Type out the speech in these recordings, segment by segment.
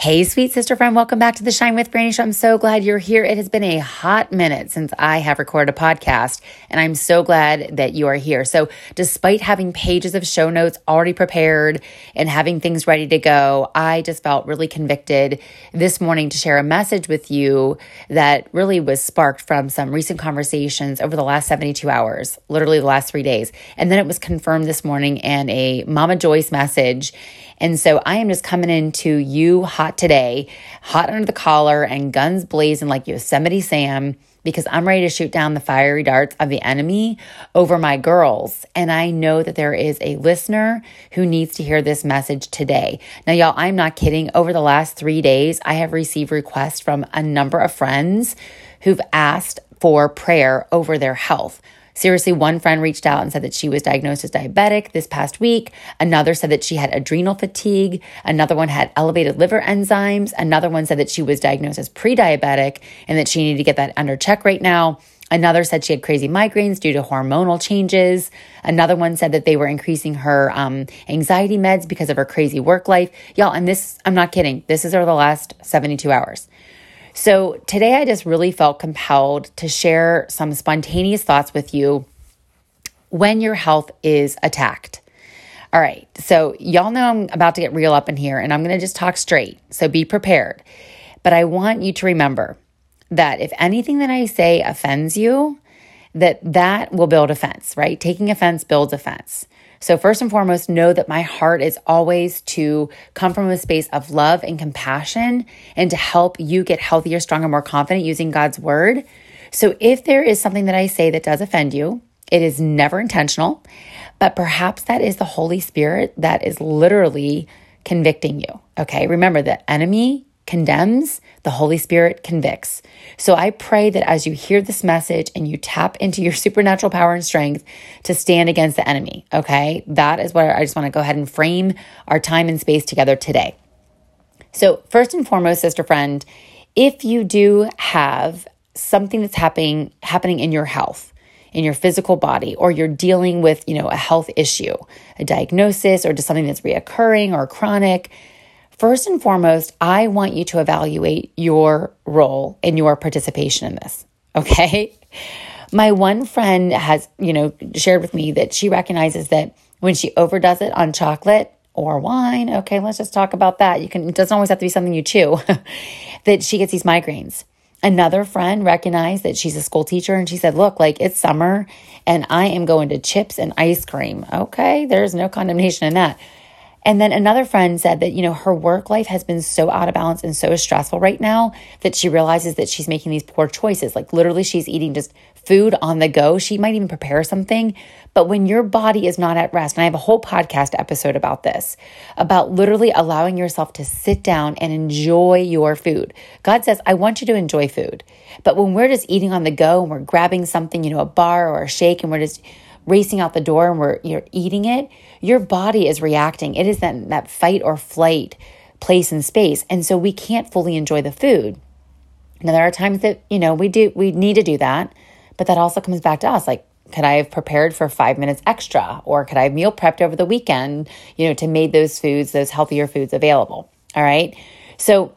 Hey, sweet sister friend, welcome back to the Shine with Brandy Show. I'm so glad you're here. It has been a hot minute since I have recorded a podcast, and I'm so glad that you are here. So, despite having pages of show notes already prepared and having things ready to go, I just felt really convicted this morning to share a message with you that really was sparked from some recent conversations over the last 72 hours, literally the last three days. And then it was confirmed this morning in a Mama Joyce message. And so I am just coming into you hot today, hot under the collar and guns blazing like Yosemite Sam because I'm ready to shoot down the fiery darts of the enemy over my girls. And I know that there is a listener who needs to hear this message today. Now, y'all, I'm not kidding. Over the last three days, I have received requests from a number of friends who've asked for prayer over their health. Seriously, one friend reached out and said that she was diagnosed as diabetic this past week. Another said that she had adrenal fatigue. Another one had elevated liver enzymes. Another one said that she was diagnosed as pre diabetic and that she needed to get that under check right now. Another said she had crazy migraines due to hormonal changes. Another one said that they were increasing her um, anxiety meds because of her crazy work life. Y'all, and this, I'm not kidding, this is over the last 72 hours. So today I just really felt compelled to share some spontaneous thoughts with you when your health is attacked. All right, so y'all know I'm about to get real up in here and I'm to just talk straight. So be prepared. But I want you to remember that if anything that I say offends you, that that will build offense, right? Taking offense builds offense. So, first and foremost, know that my heart is always to come from a space of love and compassion and to help you get healthier, stronger, more confident using God's word. So, if there is something that I say that does offend you, it is never intentional, but perhaps that is the Holy Spirit that is literally convicting you. Okay. Remember, the enemy condemns, the Holy Spirit convicts. So I pray that as you hear this message and you tap into your supernatural power and strength to stand against the enemy, okay? That is what I just want to go ahead and frame our time and space together today. So, first and foremost, sister friend, if you do have something that's happening happening in your health, in your physical body or you're dealing with, you know, a health issue, a diagnosis or just something that's reoccurring or chronic, First and foremost, I want you to evaluate your role and your participation in this. Okay. My one friend has, you know, shared with me that she recognizes that when she overdoes it on chocolate or wine, okay, let's just talk about that. You can, it doesn't always have to be something you chew, that she gets these migraines. Another friend recognized that she's a school teacher and she said, Look, like it's summer and I am going to chips and ice cream. Okay, there's no condemnation in that. And then another friend said that, you know, her work life has been so out of balance and so stressful right now that she realizes that she's making these poor choices. Like literally, she's eating just food on the go. She might even prepare something. But when your body is not at rest, and I have a whole podcast episode about this, about literally allowing yourself to sit down and enjoy your food. God says, I want you to enjoy food. But when we're just eating on the go and we're grabbing something, you know, a bar or a shake, and we're just racing out the door and we're you're eating it, your body is reacting. It is that that fight or flight place and space. And so we can't fully enjoy the food. Now there are times that, you know, we do we need to do that, but that also comes back to us like could I have prepared for five minutes extra? Or could I have meal prepped over the weekend, you know, to make those foods, those healthier foods available? All right. So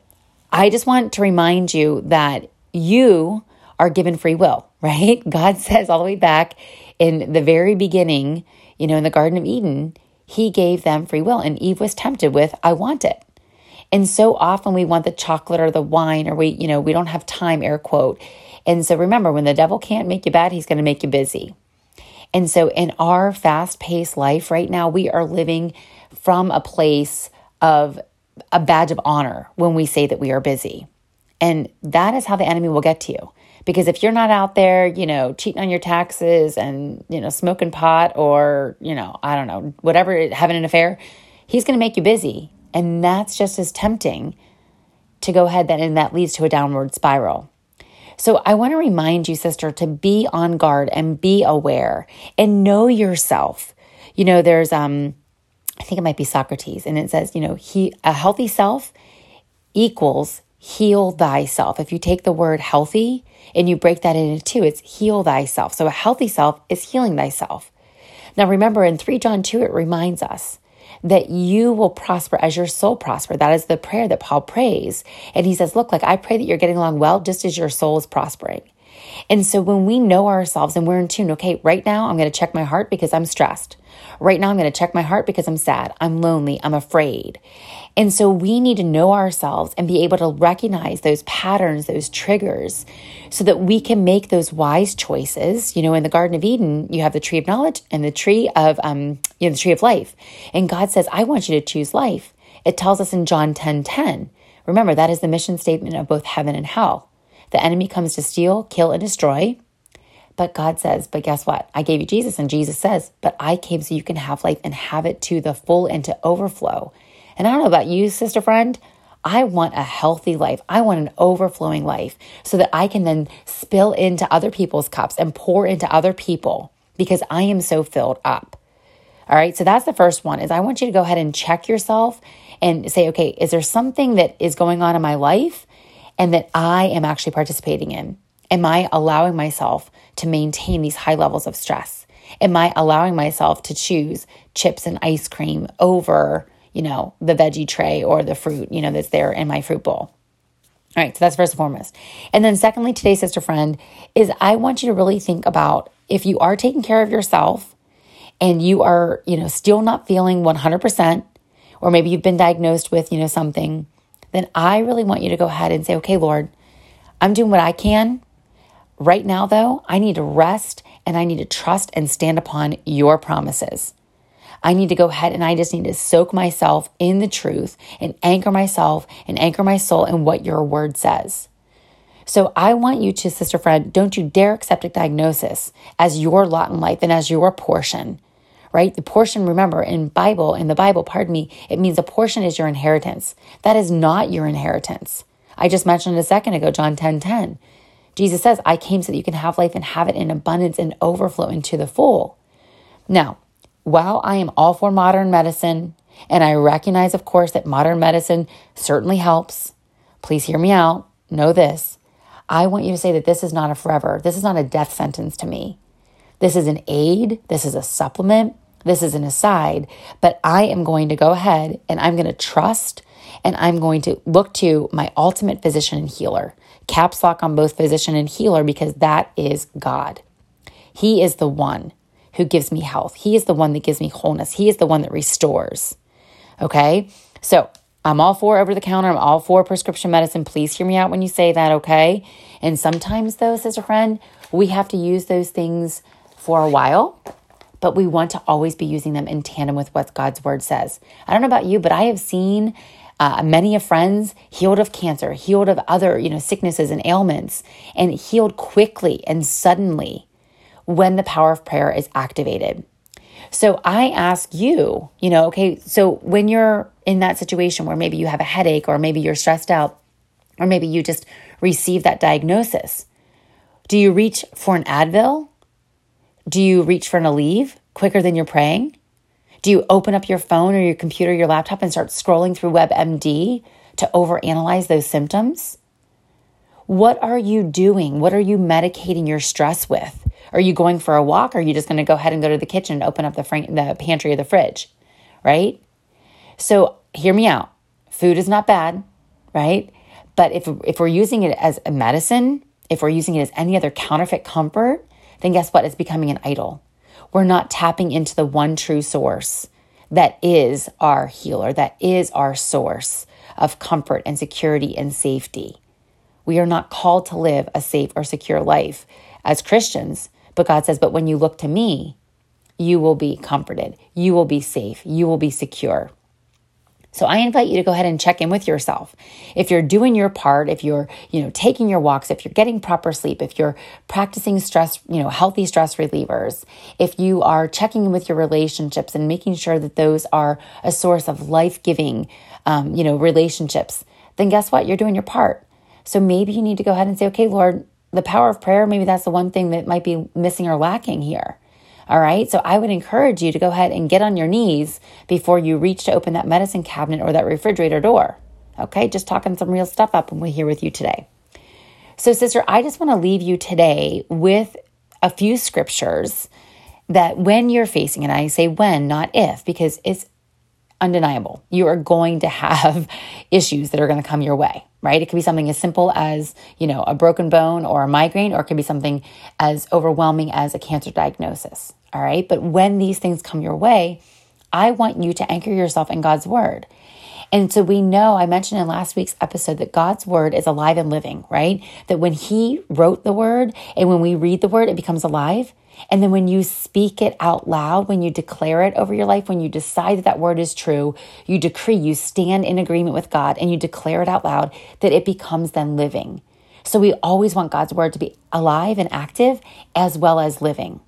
I just want to remind you that you are given free will, right? God says all the way back in the very beginning, you know, in the Garden of Eden, he gave them free will, and Eve was tempted with, I want it. And so often we want the chocolate or the wine, or we, you know, we don't have time, air quote. And so remember, when the devil can't make you bad, he's going to make you busy. And so in our fast paced life right now, we are living from a place of a badge of honor when we say that we are busy. And that is how the enemy will get to you. Because if you're not out there, you know, cheating on your taxes and, you know, smoking pot or, you know, I don't know, whatever, having an affair, he's going to make you busy. And that's just as tempting to go ahead then, and that leads to a downward spiral. So I want to remind you, sister, to be on guard and be aware and know yourself. You know, there's, um, I think it might be Socrates, and it says, you know, he, a healthy self equals heal thyself. If you take the word healthy and you break that into two, it's heal thyself. So a healthy self is healing thyself. Now remember in 3 John 2, it reminds us that you will prosper as your soul prosper. That is the prayer that Paul prays. And he says, look, like I pray that you're getting along well just as your soul is prospering. And so when we know ourselves and we're in tune, okay, right now I'm going to check my heart because I'm stressed. Right now I'm going to check my heart because I'm sad, I'm lonely, I'm afraid. And so we need to know ourselves and be able to recognize those patterns, those triggers, so that we can make those wise choices. You know, in the Garden of Eden, you have the tree of knowledge and the tree of, um, you know, the tree of life. And God says, I want you to choose life. It tells us in John 10 10. Remember, that is the mission statement of both heaven and hell. The enemy comes to steal, kill, and destroy. But God says, but guess what? I gave you Jesus, and Jesus says, but I came so you can have life and have it to the full and to overflow. And I don't know about you, sister friend. I want a healthy life. I want an overflowing life so that I can then spill into other people's cups and pour into other people because I am so filled up. All right. So that's the first one is I want you to go ahead and check yourself and say, okay, is there something that is going on in my life and that I am actually participating in? Am I allowing myself to maintain these high levels of stress? Am I allowing myself to choose chips and ice cream over, you know, the veggie tray or the fruit, you know, that's there in my fruit bowl? All right, so that's first and foremost. And then, secondly, today, sister friend, is I want you to really think about if you are taking care of yourself and you are, you know, still not feeling 100%, or maybe you've been diagnosed with, you know, something, then I really want you to go ahead and say, okay, Lord, I'm doing what I can. Right now, though, I need to rest and I need to trust and stand upon your promises. I need to go ahead and I just need to soak myself in the truth and anchor myself and anchor my soul in what your word says. So I want you to, sister friend, don't you dare accept a diagnosis as your lot in life and as your portion right? The portion, remember, in Bible, in the Bible, pardon me, it means a portion is your inheritance. That is not your inheritance. I just mentioned a second ago, John 10 10. Jesus says, I came so that you can have life and have it in abundance and overflow into the full. Now, while I am all for modern medicine, and I recognize, of course, that modern medicine certainly helps, please hear me out. Know this. I want you to say that this is not a forever, this is not a death sentence to me. This is an aid, this is a supplement, this is an aside, but I am going to go ahead and I'm going to trust and I'm going to look to my ultimate physician and healer. Caps lock on both physician and healer because that is God. He is the one who gives me health. He is the one that gives me wholeness. He is the one that restores. Okay? So I'm all for over the counter. I'm all for prescription medicine. Please hear me out when you say that, okay? And sometimes, though, sister friend, we have to use those things for a while but we want to always be using them in tandem with what God's word says. I don't know about you, but I have seen uh, many of friends healed of cancer, healed of other, you know, sicknesses and ailments, and healed quickly and suddenly when the power of prayer is activated. So I ask you, you know, okay, so when you're in that situation where maybe you have a headache or maybe you're stressed out or maybe you just received that diagnosis, do you reach for an Advil do you reach for an Aleve quicker than you're praying? Do you open up your phone or your computer, your laptop, and start scrolling through WebMD to overanalyze those symptoms? What are you doing? What are you medicating your stress with? Are you going for a walk? Or are you just going to go ahead and go to the kitchen and open up the, fr- the pantry or the fridge? Right? So, hear me out. Food is not bad, right? But if, if we're using it as a medicine, if we're using it as any other counterfeit comfort, then guess what? It's becoming an idol. We're not tapping into the one true source that is our healer, that is our source of comfort and security and safety. We are not called to live a safe or secure life as Christians, but God says, But when you look to me, you will be comforted, you will be safe, you will be secure. So I invite you to go ahead and check in with yourself. If you're doing your part, if you're, you know, taking your walks, if you're getting proper sleep, if you're practicing stress, you know, healthy stress relievers, if you are checking in with your relationships and making sure that those are a source of life-giving, um, you know, relationships, then guess what? You're doing your part. So maybe you need to go ahead and say, okay, Lord, the power of prayer, maybe that's the one thing that might be missing or lacking here. All right. So I would encourage you to go ahead and get on your knees before you reach to open that medicine cabinet or that refrigerator door. Okay. Just talking some real stuff up and we're here with you today. So, sister, I just want to leave you today with a few scriptures that when you're facing, and I say when, not if, because it's undeniable. You are going to have issues that are going to come your way, right? It could be something as simple as, you know, a broken bone or a migraine, or it could be something as overwhelming as a cancer diagnosis. All right. But when these things come your way, I want you to anchor yourself in God's word. And so we know, I mentioned in last week's episode that God's word is alive and living, right? That when He wrote the word and when we read the word, it becomes alive. And then when you speak it out loud, when you declare it over your life, when you decide that that word is true, you decree, you stand in agreement with God and you declare it out loud, that it becomes then living. So we always want God's word to be alive and active as well as living.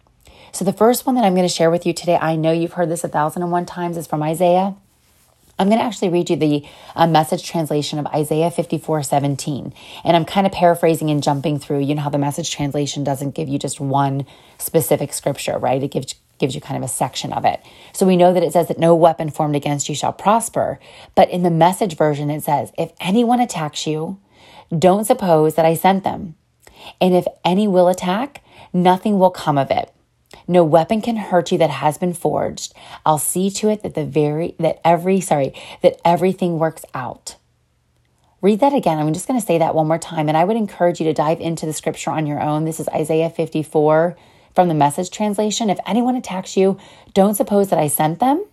So the first one that I'm going to share with you today, I know you've heard this a thousand and one times, is from Isaiah. I'm going to actually read you the uh, message translation of Isaiah 54 17. And I'm kind of paraphrasing and jumping through. You know how the message translation doesn't give you just one specific scripture, right? It gives gives you kind of a section of it. So we know that it says that no weapon formed against you shall prosper. But in the message version, it says, if anyone attacks you, don't suppose that I sent them. And if any will attack, nothing will come of it. No weapon can hurt you that has been forged. I'll see to it that the very that every sorry, that everything works out. Read that again. I'm just going to say that one more time and I would encourage you to dive into the scripture on your own. This is Isaiah 54 from the message translation. If anyone attacks you, don't suppose that I sent them.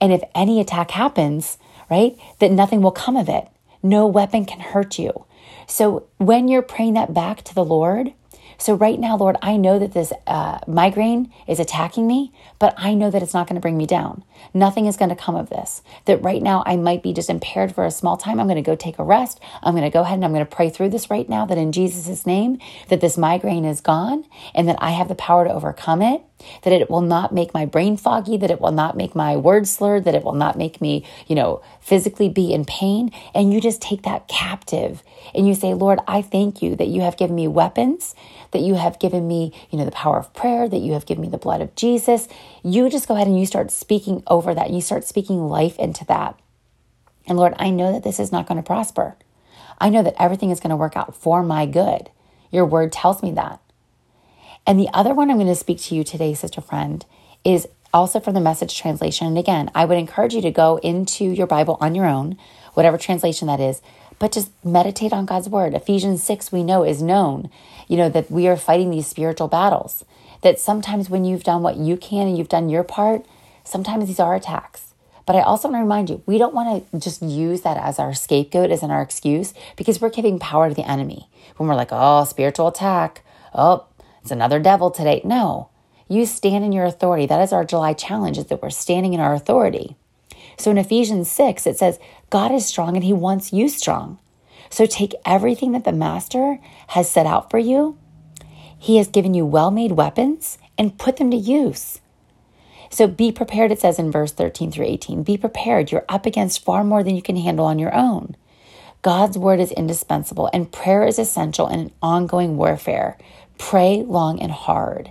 And if any attack happens, right, that nothing will come of it. No weapon can hurt you. So when you're praying that back to the Lord, so, right now, Lord, I know that this uh, migraine is attacking me, but I know that it's not going to bring me down. Nothing is going to come of this. That right now, I might be just impaired for a small time. I'm going to go take a rest. I'm going to go ahead and I'm going to pray through this right now that in Jesus' name, that this migraine is gone and that I have the power to overcome it that it will not make my brain foggy, that it will not make my words slurred, that it will not make me, you know, physically be in pain. And you just take that captive and you say, Lord, I thank you that you have given me weapons, that you have given me, you know, the power of prayer, that you have given me the blood of Jesus. You just go ahead and you start speaking over that. You start speaking life into that. And Lord, I know that this is not going to prosper. I know that everything is going to work out for my good. Your word tells me that. And the other one I'm going to speak to you today, sister friend, is also from the message translation. And again, I would encourage you to go into your Bible on your own, whatever translation that is, but just meditate on God's word. Ephesians 6, we know, is known, you know, that we are fighting these spiritual battles. That sometimes when you've done what you can and you've done your part, sometimes these are attacks. But I also want to remind you, we don't want to just use that as our scapegoat, as in our excuse, because we're giving power to the enemy. When we're like, oh, spiritual attack, oh, it's another devil today. No, you stand in your authority. That is our July challenge, is that we're standing in our authority. So in Ephesians 6, it says, God is strong and he wants you strong. So take everything that the master has set out for you. He has given you well made weapons and put them to use. So be prepared, it says in verse 13 through 18. Be prepared. You're up against far more than you can handle on your own. God's word is indispensable, and prayer is essential in an ongoing warfare. Pray long and hard.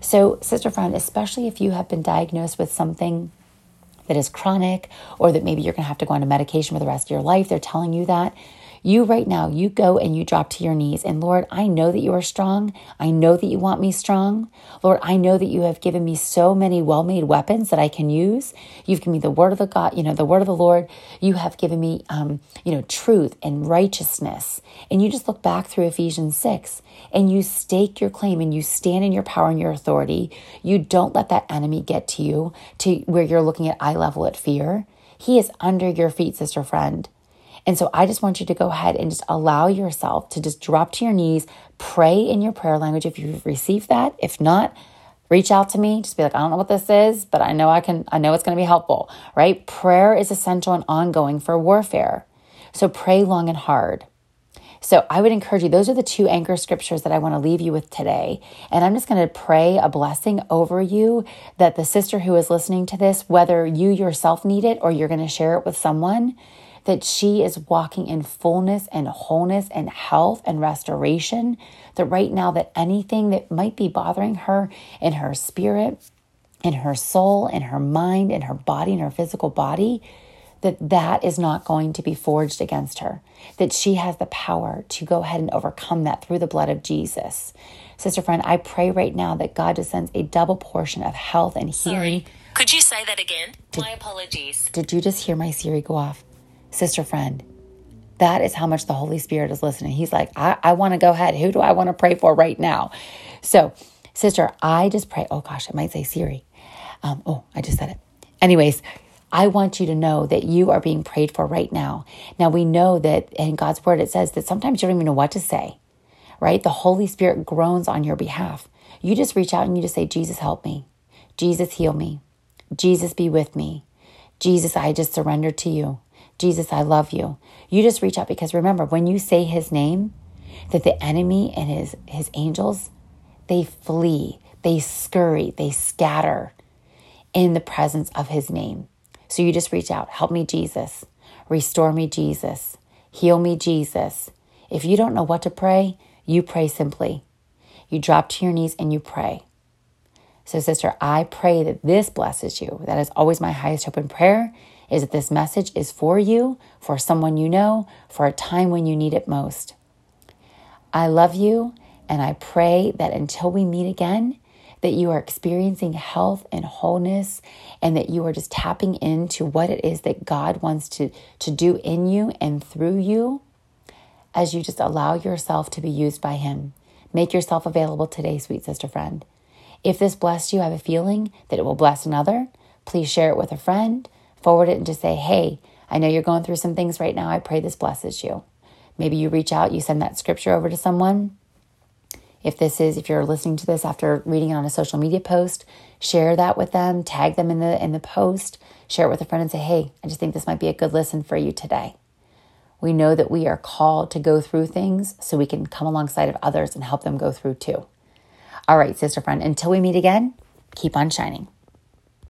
So, sister friend, especially if you have been diagnosed with something that is chronic or that maybe you're going to have to go on a medication for the rest of your life, they're telling you that. You right now, you go and you drop to your knees. And Lord, I know that you are strong. I know that you want me strong. Lord, I know that you have given me so many well made weapons that I can use. You've given me the word of the God, you know, the word of the Lord. You have given me, um, you know, truth and righteousness. And you just look back through Ephesians 6 and you stake your claim and you stand in your power and your authority. You don't let that enemy get to you to where you're looking at eye level at fear. He is under your feet, sister friend. And so I just want you to go ahead and just allow yourself to just drop to your knees, pray in your prayer language if you've received that. If not, reach out to me. Just be like, I don't know what this is, but I know I can, I know it's going to be helpful, right? Prayer is essential and ongoing for warfare. So pray long and hard. So I would encourage you, those are the two anchor scriptures that I want to leave you with today. And I'm just going to pray a blessing over you that the sister who is listening to this, whether you yourself need it or you're going to share it with someone, that she is walking in fullness and wholeness and health and restoration. That right now, that anything that might be bothering her in her spirit, in her soul, in her mind, in her body, in her physical body, that that is not going to be forged against her. That she has the power to go ahead and overcome that through the blood of Jesus. Sister friend, I pray right now that God descends a double portion of health and healing Could you say that again? My apologies. Did you just hear my Siri go off? Sister friend, that is how much the Holy Spirit is listening. He's like, I, I want to go ahead. Who do I want to pray for right now? So, sister, I just pray. Oh gosh, I might say Siri. Um, oh, I just said it. Anyways, I want you to know that you are being prayed for right now. Now, we know that in God's word, it says that sometimes you don't even know what to say, right? The Holy Spirit groans on your behalf. You just reach out and you just say, Jesus, help me. Jesus, heal me. Jesus, be with me. Jesus, I just surrender to you. Jesus, I love you. You just reach out because remember, when you say his name, that the enemy and his, his angels, they flee, they scurry, they scatter in the presence of his name. So you just reach out, help me, Jesus. Restore me, Jesus. Heal me, Jesus. If you don't know what to pray, you pray simply. You drop to your knees and you pray. So, sister, I pray that this blesses you. That is always my highest hope and prayer is that this message is for you, for someone you know, for a time when you need it most. I love you, and I pray that until we meet again, that you are experiencing health and wholeness and that you are just tapping into what it is that God wants to, to do in you and through you as you just allow yourself to be used by Him. Make yourself available today, sweet sister friend. If this blessed you, I have a feeling that it will bless another. Please share it with a friend, forward it, and just say, Hey, I know you're going through some things right now. I pray this blesses you. Maybe you reach out, you send that scripture over to someone. If this is, if you're listening to this after reading it on a social media post, share that with them, tag them in the in the post, share it with a friend and say, "Hey, I just think this might be a good listen for you today." We know that we are called to go through things so we can come alongside of others and help them go through too. All right, sister friend, until we meet again, keep on shining.